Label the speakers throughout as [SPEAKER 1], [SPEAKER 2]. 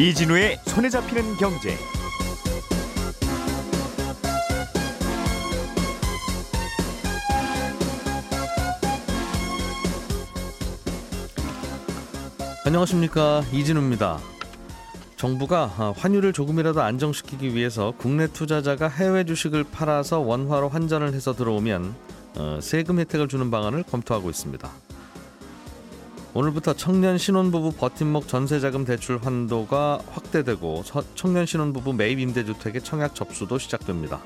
[SPEAKER 1] 이진우의 손에 잡히는 경제.
[SPEAKER 2] 안녕하십니까 이진우입니다. 정부가 환율을 조금이라도 안정시키기 위해서 국내 투자자가 해외 주식을 팔아서 원화로 환전을 해서 들어오면 어, 세금 혜택을 주는 방안을 검토하고 있습니다. 오늘부터 청년 신혼부부 버팀목 전세자금 대출 한도가 확대되고 청년 신혼부부 매입 임대주택의 청약 접수도 시작됩니다.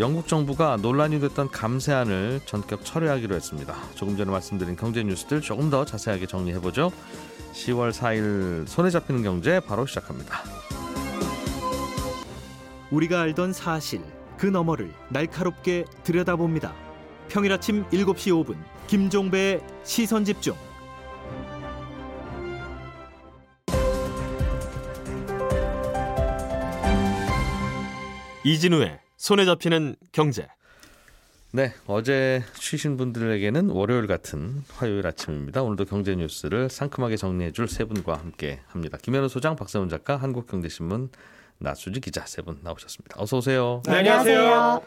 [SPEAKER 2] 영국 정부가 논란이 됐던 감세안을 전격 철회하기로 했습니다. 조금 전에 말씀드린 경제 뉴스들 조금 더 자세하게 정리해보죠. 10월 4일 손에 잡히는 경제 바로 시작합니다.
[SPEAKER 3] 우리가 알던 사실 그 너머를 날카롭게 들여다봅니다. 평일 아침 7시 5분 김종배의 시선 집중. 이진우의 손에 잡히는 경제.
[SPEAKER 2] 네, 어제 쉬신 분들에게는 월요일 같은 화요일 아침입니다. 오늘도 경제 뉴스를 상큼하게 정리해줄 세 분과 함께 합니다. 김현우 소장, 박세훈 작가, 한국경제신문 나수지 기자 세 분 나오셨습니다. 어서 오세요.
[SPEAKER 4] 네, 안녕하세요.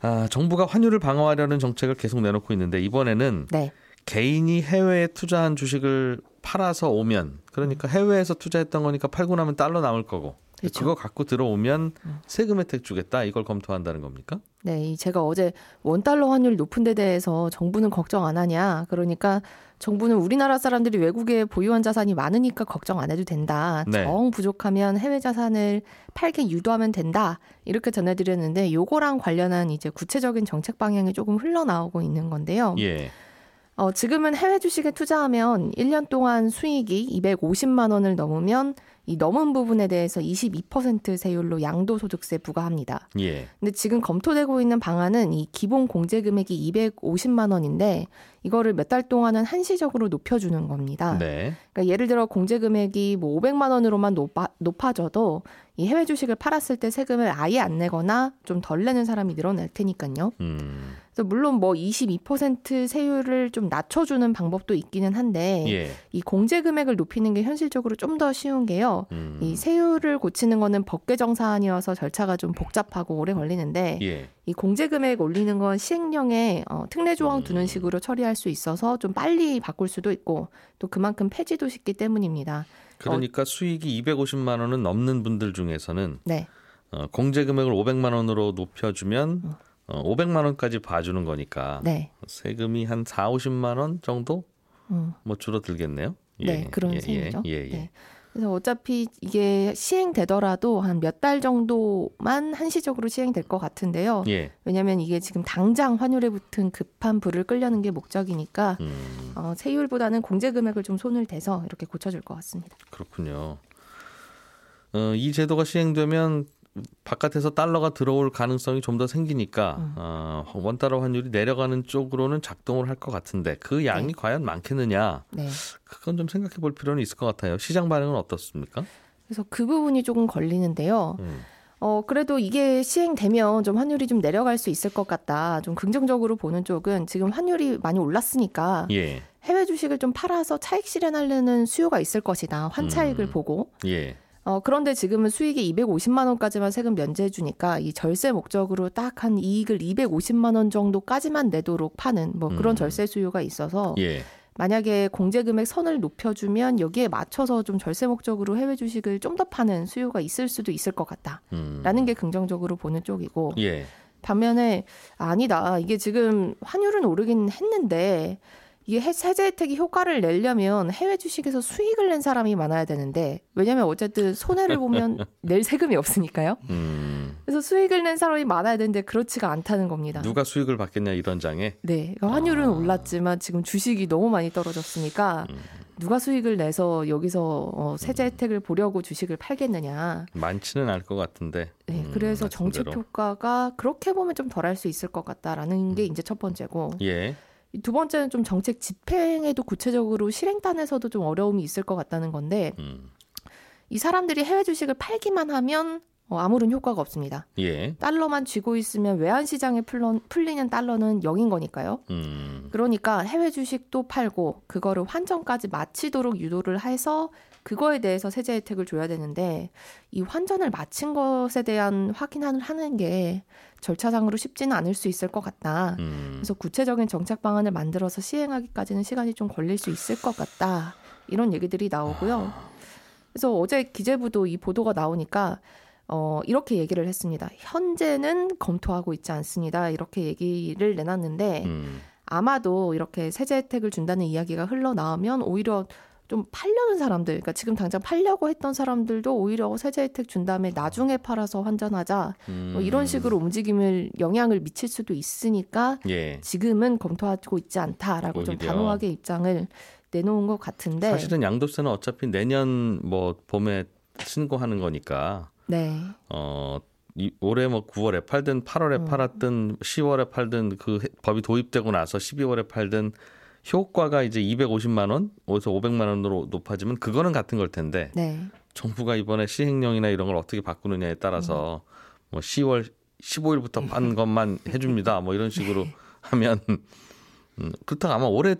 [SPEAKER 2] 아, 정부가 환율을 방어하려는 정책을 계속 내놓고 있는데 이번에는 네. 개인이 해외에 투자한 주식을 팔아서 오면 그러니까 해외에서 투자했던 거니까 팔고 나면 달러 남을 거고 그렇죠. 그거 갖고 들어오면 음. 세금 혜택 주겠다 이걸 검토한다는 겁니까?
[SPEAKER 4] 네, 제가 어제 원 달러 환율 높은 데 대해서 정부는 걱정 안 하냐. 그러니까 정부는 우리나라 사람들이 외국에 보유한 자산이 많으니까 걱정 안 해도 된다. 네. 정 부족하면 해외 자산을 팔게 유도하면 된다. 이렇게 전해드렸는데 요거랑 관련한 이제 구체적인 정책 방향이 조금 흘러나오고 있는 건데요. 예. 어, 지금은 해외 주식에 투자하면 1년 동안 수익이 250만 원을 넘으면 이 넘은 부분에 대해서 22% 세율로 양도소득세 부과합니다. 예. 근데 지금 검토되고 있는 방안은 이 기본 공제 금액이 250만 원인데 이거를 몇 달 동안은 한시적으로 높여주는 겁니다. 네. 그러니까 예를 들어 공제 금액이 뭐 500만 원으로만 높아, 높아져도 이 해외 주식을 팔았을 때 세금을 아예 안 내거나 좀 덜 내는 사람이 늘어날 테니까요. 음. 그래서 물론 뭐 22% 세율을 좀 낮춰주는 방법도 있기는 한데 예. 이 공제 금액을 높이는 게 현실적으로 좀 더 쉬운 게요. 음. 이 세율을 고치는 거는 법 개정 사안이어서 절차가 좀 복잡하고 오래 걸리는데 예. 이 공제 금액 올리는 건 시행령에 어, 특례 조항 두는 음. 식으로 처리할 수 있어서 좀 빨리 바꿀 수도 있고 또 그만큼 폐지도 쉽기 때문입니다.
[SPEAKER 2] 그러니까 어, 수익이 250만 원은 넘는 분들 중에서는 네. 어, 공제 금액을 500만 원으로 높여주면 어. 어, 500만 원까지 봐주는 거니까 네. 세금이 한 4, 50만 원 정도 음. 뭐 줄어들겠네요.
[SPEAKER 4] 예. 네, 그런 예, 셈이죠. 예, 예, 예. 네. 그래서 어차피 이게 시행되더라도 한 몇 달 정도만 한시적으로 시행될 것 같은데요. 예. 왜냐하면 이게 지금 당장 환율에 붙은 급한 불을 끌려는 게 목적이니까 음. 어, 세율보다는 공제 금액을 좀 손을 대서 이렇게 고쳐줄 것 같습니다.
[SPEAKER 2] 그렇군요. 어, 이 제도가 시행되면 바깥에서 달러가 들어올 가능성이 좀 더 생기니까 음. 어, 원달러 환율이 내려가는 쪽으로는 작동을 할 것 같은데 그 양이 네. 과연 많겠느냐? 네. 그건 좀 생각해 볼 필요는 있을 것 같아요. 시장 반응은 어떻습니까?
[SPEAKER 4] 그래서 그 부분이 조금 걸리는데요. 음. 어, 그래도 이게 시행되면 좀 환율이 좀 내려갈 수 있을 것 같다. 좀 긍정적으로 보는 쪽은 지금 환율이 많이 올랐으니까 예. 해외 주식을 좀 팔아서 차익 실현하려는 수요가 있을 것이다. 환차익을 음. 보고. 예. 어, 그런데 지금은 수익이 250만 원까지만 세금 면제해 주니까 이 절세 목적으로 딱 한 이익을 250만 원 정도까지만 내도록 파는 뭐 그런 음. 절세 수요가 있어서 예. 만약에 공제 금액 선을 높여주면 여기에 맞춰서 좀 절세 목적으로 해외 주식을 좀 더 파는 수요가 있을 수도 있을 것 같다라는 음. 게 긍정적으로 보는 쪽이고 예. 반면에 아니다 이게 지금 환율은 오르긴 했는데 이게 세제 혜택이 효과를 내려면 해외 주식에서 수익을 낸 사람이 많아야 되는데 왜냐하면 어쨌든 손해를 보면 낼 세금이 없으니까요. 음. 그래서 수익을 낸 사람이 많아야 되는데 그렇지가 않다는 겁니다.
[SPEAKER 2] 누가 수익을 받겠냐 이런 장에.
[SPEAKER 4] 네, 그러니까 환율은 아. 올랐지만 지금 주식이 너무 많이 떨어졌으니까 음. 누가 수익을 내서 여기서 어, 세제 음. 혜택을 보려고 주식을 팔겠느냐.
[SPEAKER 2] 많지는 않을 것 같은데.
[SPEAKER 4] 네, 음, 그래서 정책 효과가 그렇게 보면 좀 덜할 수 있을 것 같다라는 게 음. 이제 첫 번째고. 예. 두 번째는 좀 정책 집행에도 구체적으로 실행단에서도 좀 어려움이 있을 것 같다는 건데 음. 이 사람들이 해외 주식을 팔기만 하면 어, 아무런 효과가 없습니다.
[SPEAKER 2] 예.
[SPEAKER 4] 달러만 쥐고 있으면 외환 시장에 풀러, 풀리는 달러는 0인 거니까요. 음. 그러니까 해외 주식도 팔고 그거를 환전까지 마치도록 유도를 해서 그거에 대해서 세제 혜택을 줘야 되는데 이 환전을 마친 것에 대한 확인을 하는 게 절차상으로 쉽지는 않을 수 있을 것 같다. 음. 그래서 구체적인 정책 방안을 만들어서 시행하기까지는 시간이 좀 걸릴 수 있을 것 같다. 이런 얘기들이 나오고요. 그래서 어제 기재부도 이 보도가 나오니까 어, 이렇게 얘기를 했습니다. 현재는 검토하고 있지 않습니다. 이렇게 얘기를 내놨는데 음. 아마도 이렇게 세제 혜택을 준다는 이야기가 흘러나오면 오히려 좀 팔려는 사람들, 그러니까 지금 당장 팔려고 했던 사람들도 오히려 세제 혜택 준 다음에 나중에 팔아서 환전하자 음. 뭐 이런 음. 식으로 움직임을 영향을 미칠 수도 있으니까 예. 지금은 검토하고 있지 않다라고 오히려. 좀 단호하게 입장을 내놓은 것 같은데
[SPEAKER 2] 사실은 양도세는 어차피 내년 뭐 봄에 신고하는 거니까 네. 어. 이, 올해 뭐 9월에 팔든 8월에 음. 팔았든 10월에 팔든 그 법이 도입되고 나서 12월에 팔든 효과가 이제 250만 원, 어디서 500만 원으로 높아지면 그거는 같은 걸 텐데 네. 정부가 이번에 시행령이나 이런 걸 어떻게 바꾸느냐에 따라서 음. 뭐 10월 15일부터 판 것만 해줍니다. 뭐 이런 식으로 네. 하면 음, 그렇다고 아마 올해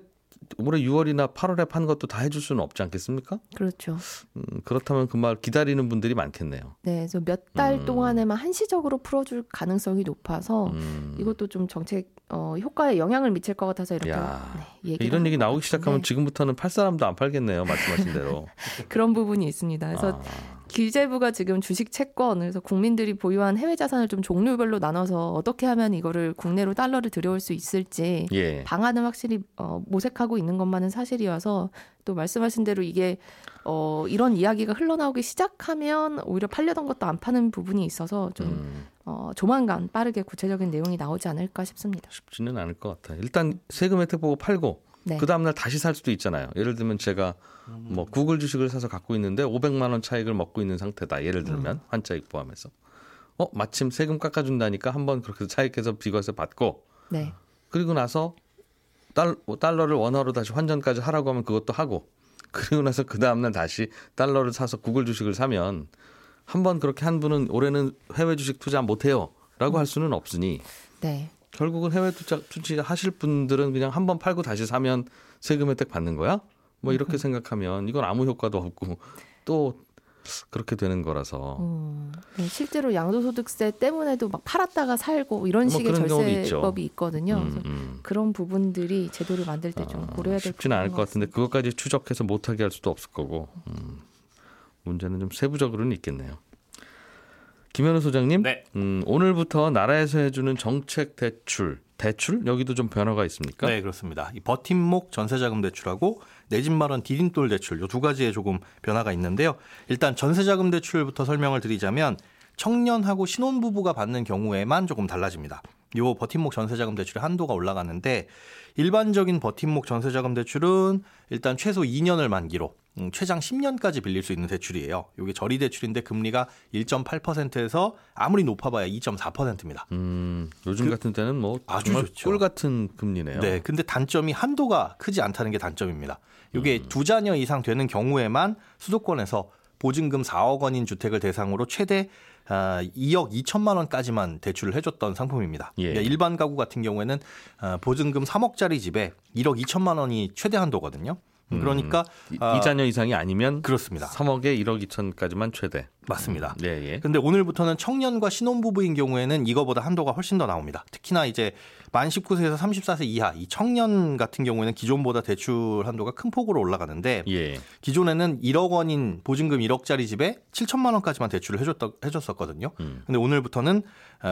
[SPEAKER 2] 올해 6월이나 8월에 판 것도 다 해줄 수는 없지 않겠습니까?
[SPEAKER 4] 그렇죠.
[SPEAKER 2] 음, 그렇다면 그 말 기다리는 분들이 많겠네요.
[SPEAKER 4] 네, 그래서 몇달 음. 동안에만 한시적으로 풀어줄 가능성이 높아서 음. 이것도 좀 정책 어, 효과에 영향을 미칠 것 같아서 이렇게
[SPEAKER 2] 네, 이런 얘기 나오기 시작하면 지금부터는 팔 사람도 안 팔겠네요. 말씀하신 대로.
[SPEAKER 4] 그런 부분이 있습니다. 그래서 아. 기재부가 지금 주식 채권 그래서 국민들이 보유한 해외 자산을 좀 종류별로 나눠서 어떻게 하면 이거를 국내로 달러를 들여올 수 있을지 예. 방안을 확실히 어, 모색하고 있는 것만은 사실이어서 또 말씀하신 대로 이게 어, 이런 이야기가 흘러나오기 시작하면 오히려 팔려던 것도 안 파는 부분이 있어서 좀 음. 어, 조만간 빠르게 구체적인 내용이 나오지 않을까 싶습니다.
[SPEAKER 2] 쉽지는 않을 것 같아요. 일단 세금 혜택 보고 팔고 네. 그 다음날 다시 살 수도 있잖아요. 예를 들면 제가 뭐 구글 주식을 사서 갖고 있는데 500만 원 차익을 먹고 있는 상태다. 예를 들면 음. 환차익 포함해서. 어 마침 세금 깎아준다니까 한번 그렇게 차익해서 비과세 받고 네. 그리고 나서 달, 달러를 원화로 다시 환전까지 하라고 하면 그것도 하고 그리고 나서 그 다음날 다시 달러를 사서 구글 주식을 사면 한 번 그렇게 한 분은 올해는 해외 주식 투자 못해요라고 음. 할 수는 없으니 네. 결국은 해외 투자 투자 하실 분들은 그냥 한 번 팔고 다시 사면 세금 혜택 받는 거야? 뭐 이렇게 음. 생각하면 이건 아무 효과도 없고 또 그렇게 되는 거라서
[SPEAKER 4] 음, 실제로 양도소득세 때문에도 막 팔았다가 살고 이런 뭐 식의 절세법이 있거든요. 음, 음. 그런 부분들이 제도를 만들 때좀 아, 고려해야 될
[SPEAKER 2] 쉽지는 않을 것 같은데 그것까지 추적해서 못하게 할 수도 없을 거고 음, 문제는 좀 세부적으로는 있겠네요. 김현우 소장님, 네. 음, 오늘부터 나라에서 해주는 정책 대출, 대출 여기도 좀 변화가 있습니까?
[SPEAKER 5] 네, 그렇습니다. 이 버팀목 전세자금 대출하고 내 집 마련 디딤돌 대출 요 두 가지에 조금 변화가 있는데요. 일단 전세자금 대출부터 설명을 드리자면 청년하고 신혼부부가 받는 경우에만 조금 달라집니다. 요 버팀목 전세자금 대출의 한도가 올라가는데 일반적인 버팀목 전세자금 대출은 일단 최소 2년을 만기로 음, 최장 10년까지 빌릴 수 있는 대출이에요. 이게 저리 대출인데 금리가 1.8%에서 아무리 높아봐야 2.4%입니다. 음,
[SPEAKER 2] 요즘 그, 같은 때는 뭐 아주 좋죠. 꿀 같은 금리네요.
[SPEAKER 5] 네, 근데 단점이 한도가 크지 않다는 게 단점입니다. 이게 음. 두 자녀 이상 되는 경우에만 수도권에서 보증금 4억 원인 주택을 대상으로 최대 2억 아, 2천만 원까지만 대출을 해줬던 상품입니다. 예. 그러니까 일반 가구 같은 경우에는 아, 보증금 3억짜리 집에 1억 2천만 원이 최대 한도거든요. 음. 그러니까
[SPEAKER 2] 음, 아, 이자녀 이상이 아니면
[SPEAKER 5] 그렇습니다.
[SPEAKER 2] 3억에 1억 2천까지만 최대.
[SPEAKER 5] 맞습니다. 음, 네, 예. 근데 오늘부터는 청년과 신혼부부인 경우에는 이거보다 한도가 훨씬 더 나옵니다. 특히나 이제 만 19세에서 34세 이하 이 청년 같은 경우에는 기존보다 대출 한도가 큰 폭으로 올라가는데 예. 기존에는 1억 원인 보증금 1억짜리 집에 7천만 원까지만 대출을 해줬다, 해줬었거든요. 음. 근데 오늘부터는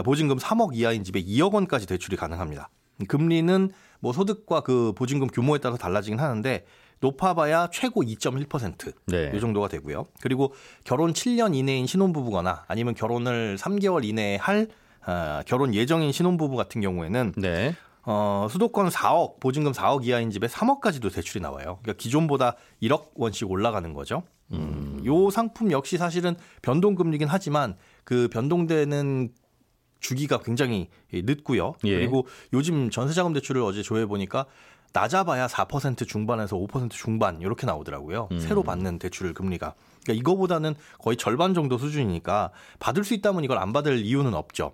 [SPEAKER 5] 보증금 3억 이하인 집에 2억 원까지 대출이 가능합니다. 금리는 뭐 소득과 그 보증금 규모에 따라서 달라지긴 하는데 높아봐야 최고 2.1%. 네. 이 정도가 되고요. 그리고 결혼 7년 이내인 신혼부부거나 아니면 결혼을 3개월 이내에 할 어, 결혼 예정인 신혼부부 같은 경우에는 네. 어, 수도권 4억, 보증금 4억 이하인 집에 3억까지도 대출이 나와요. 그러니까 기존보다 1억 원씩 올라가는 거죠. 음, 요 상품 역시 사실은 변동금리긴 하지만 그 변동되는 주기가 굉장히 늦고요. 예. 그리고 요즘 전세자금 대출을 어제 조회 보니까 낮아봐야 4% 중반에서 5% 중반 이렇게 나오더라고요. 음. 새로 받는 대출 금리가. 그러니까 이거보다는 거의 절반 정도 수준이니까 받을 수 있다면 이걸 안 받을 이유는 없죠.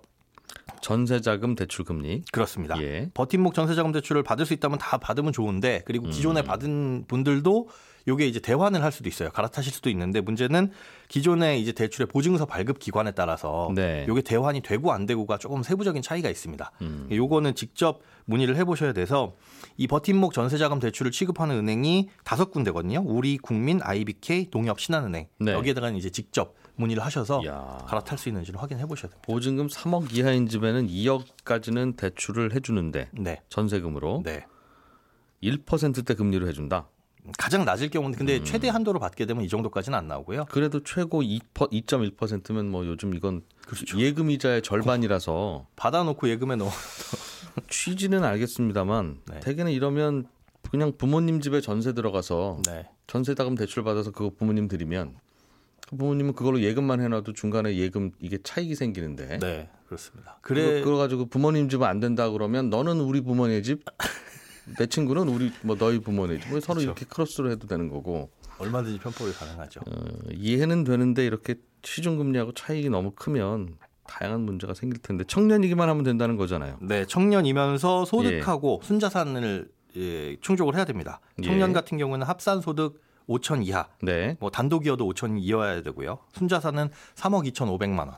[SPEAKER 2] 전세자금 대출 금리
[SPEAKER 5] 그렇습니다. 예. 버팀목 전세자금 대출을 받을 수 있다면 다 받으면 좋은데 그리고 기존에 음. 받은 분들도 요게 이제 대환을 할 수도 있어요. 갈아타실 수도 있는데 문제는 기존에 이제 대출의 보증서 발급 기관에 따라서 네. 요게 대환이 되고 안 되고가 조금 세부적인 차이가 있습니다. 음. 요거는 직접 문의를 해보셔야 돼서 이 버팀목 전세자금 대출을 취급하는 은행이 다섯 군데거든요. 우리 국민, IBK, 농협, 신한은행 네. 여기에다가 이제 직접 문의를 하셔서 야. 갈아탈 수 있는지를 확인해 보셔야 됩니다.
[SPEAKER 2] 보증금 3억 이하인 집에는 2억까지는 대출을 해주는데 네. 전세금으로 네. 1%대 금리로 해준다.
[SPEAKER 5] 가장 낮을 경우는 근데 음. 최대 한도로 받게 되면 이 정도까지는 안 나오고요.
[SPEAKER 2] 그래도 최고 2, 2.1%면 뭐 요즘 이건 그렇죠. 예금 이자의 절반이라서
[SPEAKER 5] 받아놓고 예금에 넣어
[SPEAKER 2] 취지는 알겠습니다만 네. 대개는 이러면 그냥 부모님 집에 전세 들어가서 네. 전세자금 대출 받아서 그거 부모님 드리면 부모님은 그걸로 예금만 해놔도 중간에 예금 이게 차익이 생기는데.
[SPEAKER 5] 네, 그렇습니다.
[SPEAKER 2] 그래 그거 가지고 부모님 집은 안 된다 그러면 너는 우리 부모네 집, 내 친구는 우리 뭐 너희 부모네 집, 뭐 서로 그렇죠. 이렇게 크로스로 해도 되는 거고.
[SPEAKER 5] 얼마든지 편법이 가능하죠. 어,
[SPEAKER 2] 이해는 되는데 이렇게 시중금리하고 차익이 너무 크면 다양한 문제가 생길 텐데 청년이기만 하면 된다는 거잖아요.
[SPEAKER 5] 네, 청년이면서 소득하고 예. 순자산을 예, 충족을 해야 됩니다. 청년 예. 같은 경우는 합산 소득 5천 이하. 네. 뭐 단독이어도 5천 이어야 되고요. 순자산은 3억 2천5백만 원.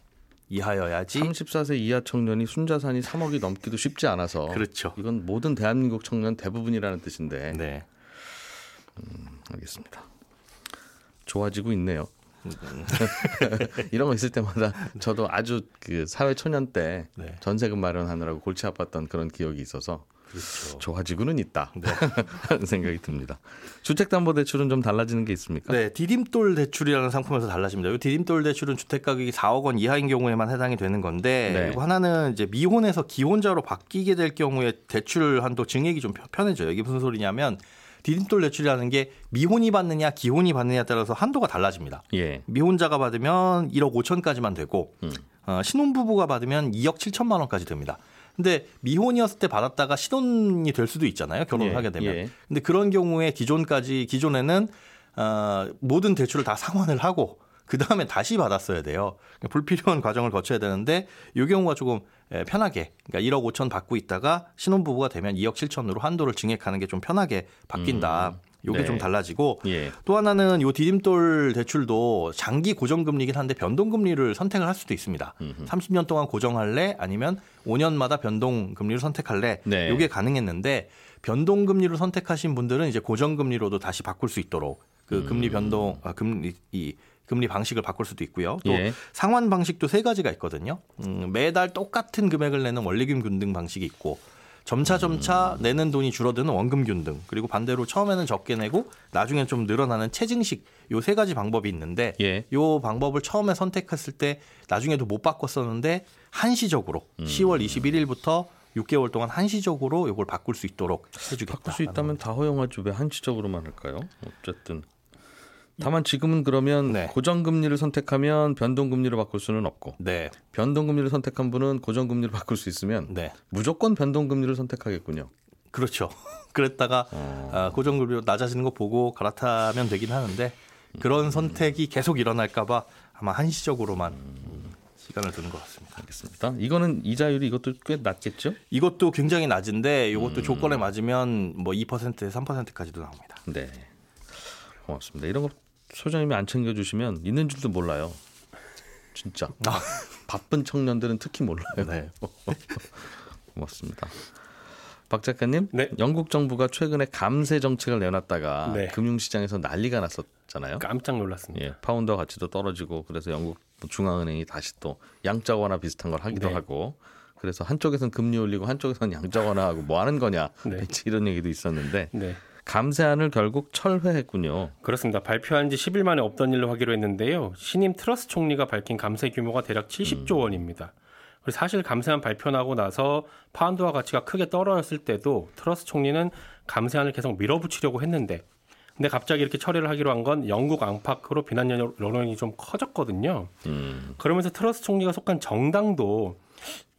[SPEAKER 5] 이하여야지
[SPEAKER 2] 34세 이하 청년이 순자산이 3억이 넘기도 쉽지 않아서
[SPEAKER 5] 그렇죠.
[SPEAKER 2] 이건 모든 대한민국 청년 대부분이라는 뜻인데. 네. 음, 알겠습니다. 좋아지고 있네요. 이런 거 있을 때마다 저도 아주 그 사회 초년 때 네. 전세금 마련하느라고 골치 아팠던 그런 기억이 있어서 그렇죠. 좋아지고는 있다 네. 하는 생각이 듭니다. 주택담보대출은 좀 달라지는 게 있습니까?
[SPEAKER 5] 네, 디딤돌 대출이라는 상품에서 달라집니다. 이 디딤돌 대출은 주택 가격이 4억 원 이하인 경우에만 해당이 되는 건데 네. 그리고 하나는 이제 미혼에서 기혼자로 바뀌게 될 경우에 대출 한도 증액이 좀 편해져요. 이게 무슨 소리냐면 디딤돌 대출이라는 게 미혼이 받느냐 기혼이 받느냐에 따라서 한도가 달라집니다. 예. 미혼자가 받으면 1억 5천까지만 되고 음. 어, 신혼부부가 받으면 2억 7천만 원까지 됩니다. 근데 미혼이었을 때 받았다가 신혼이 될 수도 있잖아요. 결혼을 예, 하게 되면. 예. 근데 그런 경우에 기존까지 기존에는 어, 모든 대출을 다 상환을 하고 그 다음에 다시 받았어야 돼요. 그러니까 불필요한 과정을 거쳐야 되는데 이 경우가 조금 편하게 그러니까 1억 5천 받고 있다가 신혼부부가 되면 2억 7천으로 한도를 증액하는 게 좀 편하게 바뀐다. 음. 요게 네. 좀 달라지고 예. 또 하나는 요 디딤돌 대출도 장기 고정금리긴 한데 변동금리를 선택을 할 수도 있습니다. 음흠. 30년 동안 고정할래 아니면 5년마다 변동금리를 선택할래 네. 요게 가능했는데 변동금리를 선택하신 분들은 이제 고정금리로도 다시 바꿀 수 있도록 그 음. 금리 변동 아, 금리 이 금리 방식을 바꿀 수도 있고요. 또 예. 상환 방식도 세 가지가 있거든요. 음, 매달 똑같은 금액을 내는 원리금 균등 방식이 있고 점차 점차 내는 돈이 줄어드는 원금 균등 그리고 반대로 처음에는 적게 내고 나중에 좀 늘어나는 체증식 요 세 가지 방법이 있는데 예. 요 방법을 처음에 선택했을 때 나중에도 못 바꿨었는데 한시적으로 음. 10월 21일부터 6개월 동안 한시적으로 이걸 바꿀 수 있도록 해주겠다.
[SPEAKER 2] 바꿀 수 있다면 다 허용하죠. 왜 한시적으로만 할까요? 어쨌든 다만 지금은 그러면 네. 고정금리를 선택하면 변동금리로 바꿀 수는 없고 네. 변동금리를 선택한 분은 고정금리로 바꿀 수 있으면 네. 무조건 변동금리를 선택하겠군요.
[SPEAKER 5] 그렇죠. 그랬다가 어. 아, 고정금리로 낮아지는 거 보고 갈아타면 되긴 하는데 그런 음. 선택이 계속 일어날까봐 아마 한시적으로만 음. 시간을 두는 것 같습니다.
[SPEAKER 2] 알겠습니다. 이거는 이자율이 이것도 꽤 낮겠죠?
[SPEAKER 5] 이것도 굉장히 낮은데 이것도 음. 조건에 맞으면 뭐 2%에서 3%까지도 나옵니다.
[SPEAKER 2] 네. 고맙습니다. 이런 거 소장님이 안 챙겨주시면 있는 줄도 몰라요. 진짜 아. 바쁜 청년들은 특히 몰라요. 네. 고맙습니다. 박 작가님, 네. 영국 정부가 최근에 감세 정책을 내놨다가 네. 금융시장에서 난리가 났었잖아요.
[SPEAKER 6] 깜짝 놀랐습니다. 예,
[SPEAKER 2] 파운드 가치도 떨어지고 그래서 영국 중앙은행이 다시 또 양적 완화 비슷한 걸 하기도 네. 하고 그래서 한쪽에선 금리 올리고 한쪽에선 양적 완화하고 뭐 하는 거냐 네. 이런 얘기도 있었는데 네. 감세안을 결국 철회했군요.
[SPEAKER 6] 그렇습니다. 발표한 지 10일 만에 없던 일로 하기로 했는데요. 신임 트러스 총리가 밝힌 감세 규모가 대략 70조 음. 원입니다. 그리고 사실 감세안 발표 나고 나서 파운드와 가치가 크게 떨어졌을 때도 트러스 총리는 감세안을 계속 밀어붙이려고 했는데 근데 갑자기 이렇게 처리를 하기로 한 건 영국 안팎으로 비난 여론이 좀 커졌거든요. 음. 그러면서 트러스 총리가 속한 정당도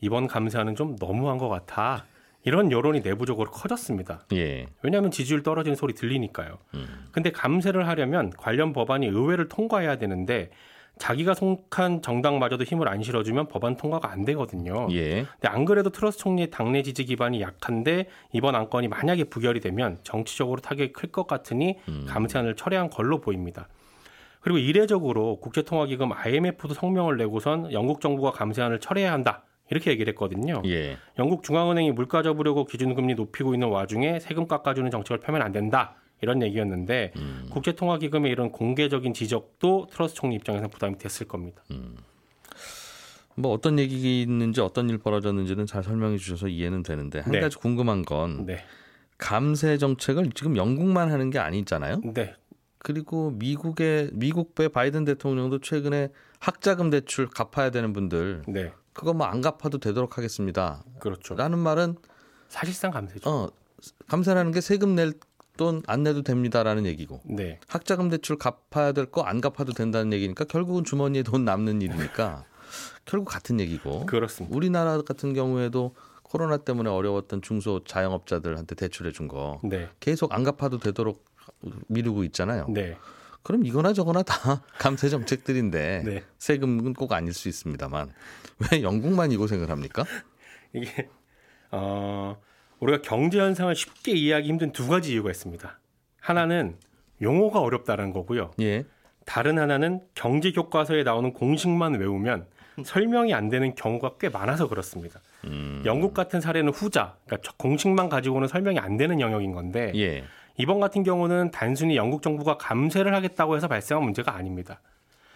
[SPEAKER 6] 이번 감세안은 좀 너무한 것 같아. 이런 여론이 내부적으로 커졌습니다. 예. 왜냐하면 지지율 떨어지는 소리 들리니까요. 음. 근데 감세를 하려면 관련 법안이 의회를 통과해야 되는데 자기가 속한 정당마저도 힘을 안 실어주면 법안 통과가 안 되거든요. 예. 근데 안 그래도 트러스 총리의 당내 지지 기반이 약한데 이번 안건이 만약에 부결이 되면 정치적으로 타격이 클 것 같으니 음. 감세안을 철회한 걸로 보입니다. 그리고 이례적으로 국제통화기금 IMF도 성명을 내고선 영국 정부가 감세안을 철회해야 한다. 이렇게 얘기를 했거든요. 예. 영국 중앙은행이 물가 잡으려고 기준금리 높이고 있는 와중에 세금 깎아주는 정책을 펴면 안 된다. 이런 얘기였는데 음. 국제통화기금의 이런 공개적인 지적도 트러스 총리 입장에서 부담이 됐을 겁니다. 음.
[SPEAKER 2] 뭐 어떤 얘기 있는지 어떤 일 벌어졌는지는 잘 설명해 주셔서 이해는 되는데 한 네. 가지 궁금한 건 네. 감세 정책을 지금 영국만 하는 게 아니잖아요. 네. 그리고 미국의 미국배 바이든 대통령도 최근에 학자금 대출 갚아야 되는 분들 네. 그거 뭐 안 갚아도 되도록 하겠습니다.
[SPEAKER 6] 그렇죠.
[SPEAKER 2] 라는 말은
[SPEAKER 6] 사실상 감세죠.
[SPEAKER 2] 어, 감세라는 게 세금 낼 돈 안 내도 됩니다라는 얘기고. 네. 학자금 대출 갚아야 될 거 안 갚아도 된다는 얘기니까 결국은 주머니에 돈 남는 일이니까 결국 같은 얘기고.
[SPEAKER 6] 그렇습니다.
[SPEAKER 2] 우리나라 같은 경우에도 코로나 때문에 어려웠던 중소 자영업자들한테 대출해 준 거. 네. 계속 안 갚아도 되도록 미루고 있잖아요. 네. 그럼 이거나 저거나 다 감세 정책들인데 네. 세금은 꼭 아닐 수 있습니다만 왜 영국만 이 고생을 합니까?
[SPEAKER 6] 이게 어, 우리가 경제 현상을 쉽게 이해하기 힘든 두 가지 이유가 있습니다. 하나는 용어가 어렵다는 거고요. 예. 다른 하나는 경제 교과서에 나오는 공식만 외우면 설명이 안 되는 경우가 꽤 많아서 그렇습니다. 음. 영국 같은 사례는 후자, 그러니까 공식만 가지고는 설명이 안 되는 영역인 건데 예. 이번 같은 경우는 단순히 영국 정부가 감세를 하겠다고 해서 발생한 문제가 아닙니다.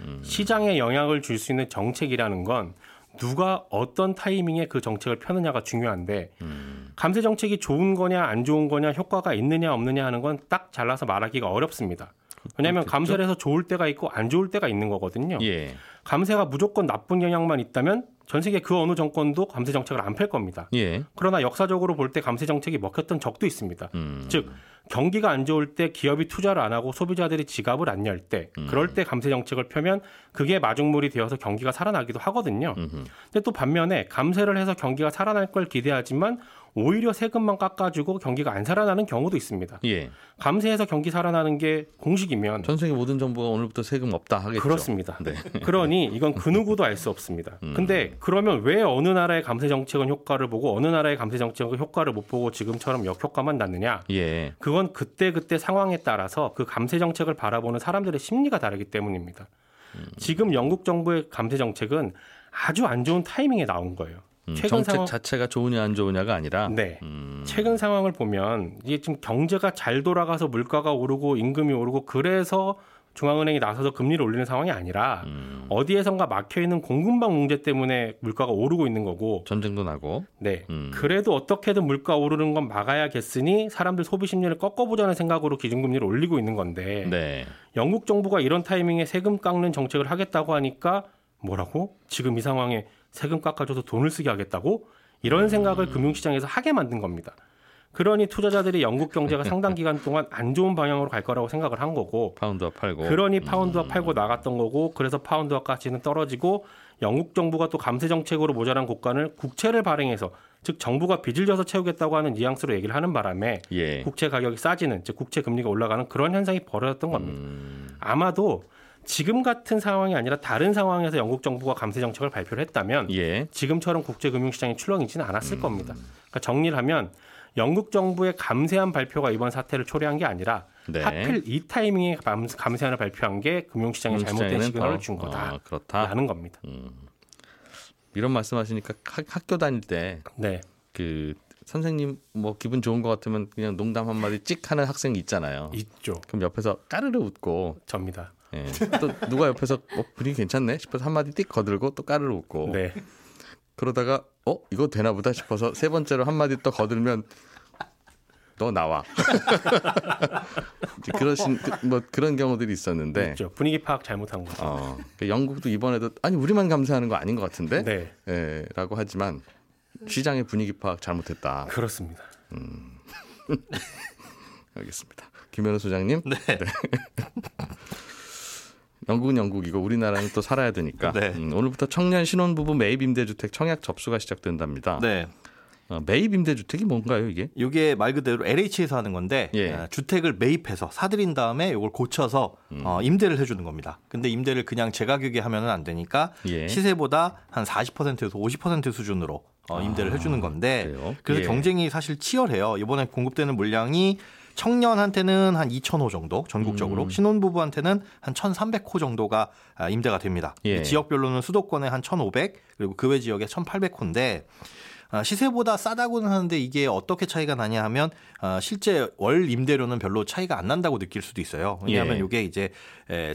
[SPEAKER 6] 음. 시장에 영향을 줄 수 있는 정책이라는 건 누가 어떤 타이밍에 그 정책을 펴느냐가 중요한데 음. 감세 정책이 좋은 거냐 안 좋은 거냐 효과가 있느냐 없느냐 하는 건 딱 잘라서 말하기가 어렵습니다. 왜냐하면 감세를 해서 좋을 때가 있고 안 좋을 때가 있는 거거든요. 예. 감세가 무조건 나쁜 영향만 있다면 전 세계 그 어느 정권도 감세 정책을 안 펼 겁니다. 예. 그러나 역사적으로 볼 때 감세 정책이 먹혔던 적도 있습니다. 음. 즉 경기가 안 좋을 때 기업이 투자를 안 하고 소비자들이 지갑을 안 열 때, 음. 그럴 때 감세 정책을 펴면 그게 마중물이 되어서 경기가 살아나기도 하거든요. 근데 또 반면에 감세를 해서 경기가 살아날 걸 기대하지만 오히려 세금만 깎아주고 경기가 안 살아나는 경우도 있습니다. 예. 감세해서 경기 살아나는 게 공식이면
[SPEAKER 2] 전 세계 모든 정부가 오늘부터 세금 없다 하겠죠.
[SPEAKER 6] 그렇습니다. 네. 그러니 이건 그 누구도 알 수 없습니다. 음. 근데 그러면 왜 어느 나라의 감세 정책은 효과를 보고 어느 나라의 감세 정책은 효과를 못 보고 지금처럼 역효과만 났느냐? 예. 그건 그때 그때 상황에 따라서 그 감세 정책을 바라보는 사람들의 심리가 다르기 때문입니다. 음. 지금 영국 정부의 감세 정책은 아주 안 좋은 타이밍에 나온 거예요.
[SPEAKER 2] 음, 최근 정책 상황... 자체가 좋으냐 안 좋으냐가 아니라
[SPEAKER 6] 네. 음... 최근 상황을 보면 이게 지금 경제가 잘 돌아가서 물가가 오르고 임금이 오르고 그래서 중앙은행이 나서서 금리를 올리는 상황이 아니라 음... 어디에선가 막혀 있는 공급망 문제 때문에 물가가 오르고 있는 거고.
[SPEAKER 2] 전쟁도 나고.
[SPEAKER 6] 네. 음... 그래도 어떻게든 물가 오르는 건 막아야겠으니 사람들 소비 심리를 꺾어보자는 생각으로 기준금리를 올리고 있는 건데 네. 영국 정부가 이런 타이밍에 세금 깎는 정책을 하겠다고 하니까 뭐라고? 지금 이 상황에 세금 깎아줘서 돈을 쓰게 하겠다고 이런 생각을 음. 금융시장에서 하게 만든 겁니다. 그러니 투자자들이 영국 경제가 상당 기간 동안 안 좋은 방향으로 갈 거라고 생각을 한 거고
[SPEAKER 2] 파운드와 팔고
[SPEAKER 6] 그러니 파운드와 음. 팔고 나갔던 거고 그래서 파운드와 가치는 떨어지고 영국 정부가 또 감세 정책으로 모자란 국간을 국채를 발행해서 즉 정부가 빚을 져서 채우겠다고 하는 뉘앙스로 얘기를 하는 바람에 예. 국채 가격이 싸지는 즉 국채 금리가 올라가는 그런 현상이 벌어졌던 겁니다. 음. 아마도 지금 같은 상황이 아니라 다른 상황에서 영국 정부가 감세 정책을 발표를 했다면 예. 지금처럼 국제 금융 시장이 출렁이지는 않았을 음. 겁니다. 그러니까 정리를 하면 영국 정부의 감세한 발표가 이번 사태를 초래한 게 아니라 네. 하필 이 타이밍에 감세안을 발표한 게 금융시장에 잘못된 시그널을 준 거다라는 어, 겁니다. 음.
[SPEAKER 2] 이런 말씀하시니까 학교 다닐 때그 네. 선생님 뭐 기분 좋은 것 같으면 그냥 농담 한 마디 찍 하는 학생 이 있잖아요.
[SPEAKER 6] 있죠.
[SPEAKER 2] 그럼 옆에서 까르르 웃고
[SPEAKER 6] 접니다.
[SPEAKER 2] 예. 또 누가 옆에서 어, 분위기 괜찮네 싶어서 한마디 띡 거들고 또 까르르 웃고. 네. 그러다가 어 이거 되나 보다 싶어서 세 번째로 한마디 또 거들면 너 나와. 그러신 그, 뭐 그런 경우들이 있었는데
[SPEAKER 6] 있죠. 분위기 파악 잘못한 거죠. 어,
[SPEAKER 2] 그 영국도 이번에도 아니 우리만 감사하는 거 아닌 것 같은데. 네. 예, 라고 하지만 시장의 분위기 파악 잘못했다.
[SPEAKER 6] 그렇습니다. 음.
[SPEAKER 2] 알겠습니다. 김현우 소장님. 네. 네. 영국은 영국이고 우리나라는 또 살아야 되니까 네. 음, 오늘부터 청년 신혼부부 매입 임대주택 청약 접수가 시작된답니다. 네. 어, 매입 임대주택이 뭔가요 이게?
[SPEAKER 5] 이게 말 그대로 LH에서 하는 건데 예. 어, 주택을 매입해서 사들인 다음에 이걸 고쳐서 음. 어, 임대를 해주는 겁니다. 근데 임대를 그냥 제 가격에 하면은 안 되니까 예. 시세보다 한 40%에서 50% 수준으로 어, 임대를 아, 해주는 건데? 그래서 예. 경쟁이 사실 치열해요. 이번에 공급되는 물량이 청년한테는 한 2,000호 정도 전국적으로 음. 신혼부부한테는 한 1,300호 정도가 아, 임대가 됩니다. 예. 지역별로는 수도권에 한 1,500 그리고 그 외 지역에 1,800호인데 아, 시세보다 싸다고는 하는데 이게 어떻게 차이가 나냐 하면 아, 실제 월 임대료는 별로 차이가 안 난다고 느낄 수도 있어요. 왜냐하면 예. 이게 이제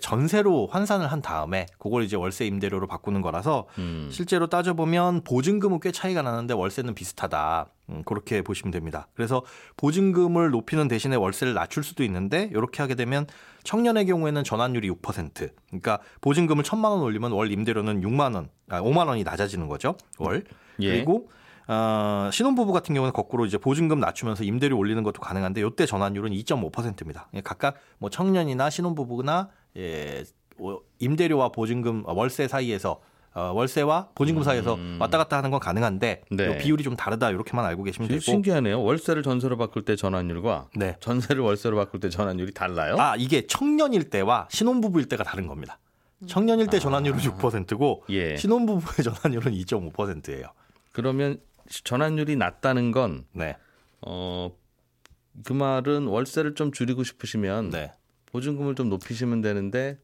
[SPEAKER 5] 전세로 환산을 한 다음에 그걸 이제 월세 임대료로 바꾸는 거라서 음. 실제로 따져보면 보증금은 꽤 차이가 나는데 월세는 비슷하다. 음, 그렇게 보시면 됩니다. 그래서 보증금을 높이는 대신에 월세를 낮출 수도 있는데 이렇게 하게 되면 청년의 경우에는 전환율이 6%. 그러니까 보증금을 천만 원 올리면 월 임대료는 6만 원, 아 5만 원이 낮아지는 거죠. 월. 예. 그리고 어, 신혼부부 같은 경우는 거꾸로 이제 보증금 낮추면서 임대료 올리는 것도 가능한데 이때 전환율은 2.5%입니다. 각각 뭐 청년이나 신혼부부나 예, 임대료와 보증금 월세 사이에서 어, 월세와 보증금 사이에서 음. 왔다 갔다 하는 건 가능한데 네. 비율이 좀 다르다 이렇게만 알고 계시면 되고
[SPEAKER 2] 신기하네요. 월세를 전세로 바꿀 때 전환율과 네. 전세를 월세로 바꿀 때 전환율이 달라요?
[SPEAKER 5] 아 이게 청년일 때와 신혼부부일 때가 다른 겁니다. 청년일 때 아. 전환율은 6%고 예. 신혼부부의 전환율은 2.5%예요.
[SPEAKER 2] 그러면 전환율이 낮다는 건 네. 어, 그 말은 월세를 좀 줄이고 싶으시면 네. 보증금을 좀 높이시면 되는데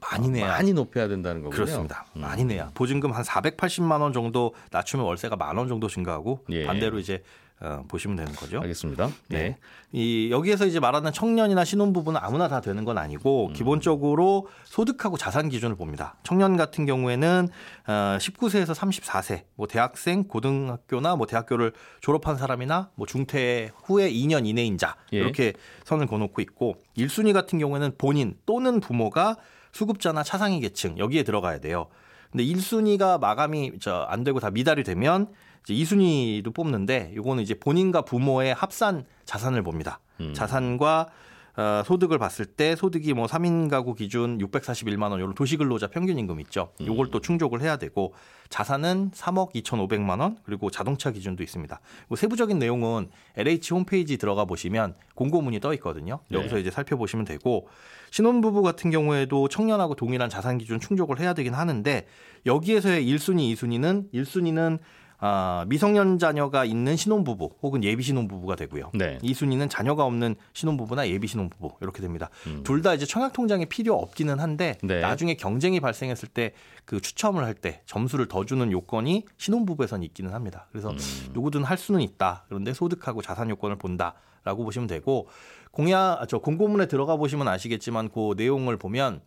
[SPEAKER 5] 많이 내야
[SPEAKER 2] 많이 높여야 된다는 거군요.
[SPEAKER 5] 그렇습니다. 음. 많이 내야 보증금 한 480만 원 정도 낮추면 월세가 만 원 정도 증가하고 예. 반대로 이제 어, 보시면 되는 거죠.
[SPEAKER 2] 알겠습니다. 네. 네.
[SPEAKER 5] 이 여기에서 이제 말하는 청년이나 신혼부부는 아무나 다 되는 건 아니고 음. 기본적으로 소득하고 자산 기준을 봅니다. 청년 같은 경우에는 어, 19세에서 34세, 뭐 대학생, 고등학교나 뭐 대학교를 졸업한 사람이나 뭐 중퇴 후에 2년 이내인 자 예. 이렇게 선을 그어놓고 있고 1순위 같은 경우에는 본인 또는 부모가 수급자나 차상위 계층 여기에 들어가야 돼요. 근데 1순위가 마감이 저 안 되고 다 미달이 되면 이제 2순위도 뽑는데 요거는 이제 본인과 부모의 합산 자산을 봅니다. 음. 자산과 어, 소득을 봤을 때 소득이 뭐 3인 가구 기준 641만 원 요런 도시 근로자 평균 임금 있죠. 요걸 또 충족을 해야 되고 자산은 3억 2,500만 원 그리고 자동차 기준도 있습니다. 뭐 세부적인 내용은 LH 홈페이지 들어가 보시면 공고문이 떠 있거든요. 여기서 네. 이제 살펴보시면 되고 신혼부부 같은 경우에도 청년하고 동일한 자산 기준 충족을 해야 되긴 하는데 여기에서의 1순위, 2순위는 1순위는 아, 미성년 자녀가 있는 신혼부부 혹은 예비 신혼부부가 되고요. 네. 2순위는 자녀가 없는 신혼부부나 예비 신혼부부 이렇게 됩니다. 음. 둘다 이제 청약통장이 필요 없기는 한데 네. 나중에 경쟁이 발생했을 때 그 추첨을 할 때 점수를 더 주는 요건이 신혼부부에선 있기는 합니다. 그래서 음. 누구든 할 수는 있다. 그런데 소득하고 자산 요건을 본다라고 보시면 되고 공약 아, 저 공고문에 들어가 보시면 아시겠지만 그 내용을 보면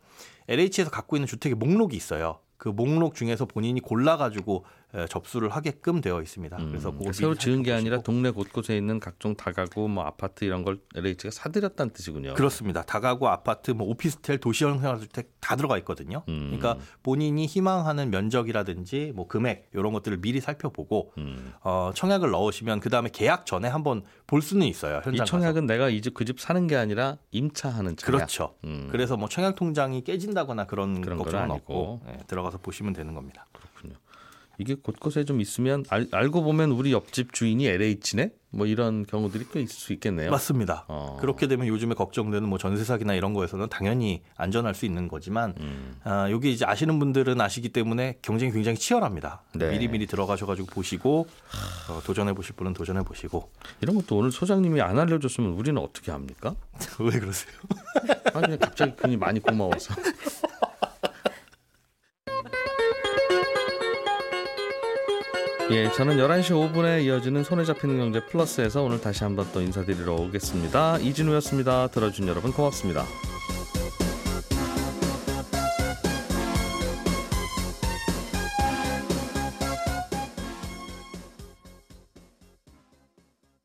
[SPEAKER 5] LH에서 갖고 있는 주택의 목록이 있어요. 그 목록 중에서 본인이 골라가지고 접수를 하게끔 되어 있습니다.
[SPEAKER 2] 음, 그래서 그걸 새로 지은 게 아니라 동네 곳곳에 있는 각종 다가구, 뭐 아파트 이런 걸 LH가 사들였다는 뜻이군요.
[SPEAKER 5] 그렇습니다. 다가구, 아파트, 뭐 오피스텔, 도시형 생활주택 다 들어가 있거든요. 음. 그러니까 본인이 희망하는 면적이라든지 뭐 금액 이런 것들을 미리 살펴보고 음. 어, 청약을 넣으시면 그 다음에 계약 전에 한번 볼 수는 있어요.
[SPEAKER 2] 현장 이 청약은 가서. 내가 이 집 그 집 사는 게 아니라 임차하는 청약.
[SPEAKER 5] 그렇죠. 음. 그래서 뭐 청약 통장이 깨진다거나 그런, 그런 걱정은 없고 네, 들어가서 보시면 되는 겁니다.
[SPEAKER 2] 그렇군요. 이게 곳곳에 좀 있으면 알, 알고 보면 우리 옆집 주인이 LH네? 뭐 이런 경우들이 꽤 있을 수 있겠네요.
[SPEAKER 5] 맞습니다. 어. 그렇게 되면 요즘에 걱정되는 뭐 전세 사기나 이런 거에서는 당연히 안전할 수 있는 거지만 음. 아, 여기 이제 아시는 분들은 아시기 때문에 경쟁이 굉장히 치열합니다. 네. 미리미리 들어가셔가지고 보시고 어, 도전해 보실 분은 도전해 보시고
[SPEAKER 2] 이런 것도 오늘 소장님이 안 알려줬으면 우리는 어떻게 합니까?
[SPEAKER 5] 왜 그러세요?
[SPEAKER 2] 아니 갑자기 괜히 많이 고마워서. 예, 저는 11시 5분에 이어지는 손에 잡히는 경제 플러스에서 오늘 다시 한번 또 인사드리러 오겠습니다. 이진우였습니다. 들어준 여러분 고맙습니다.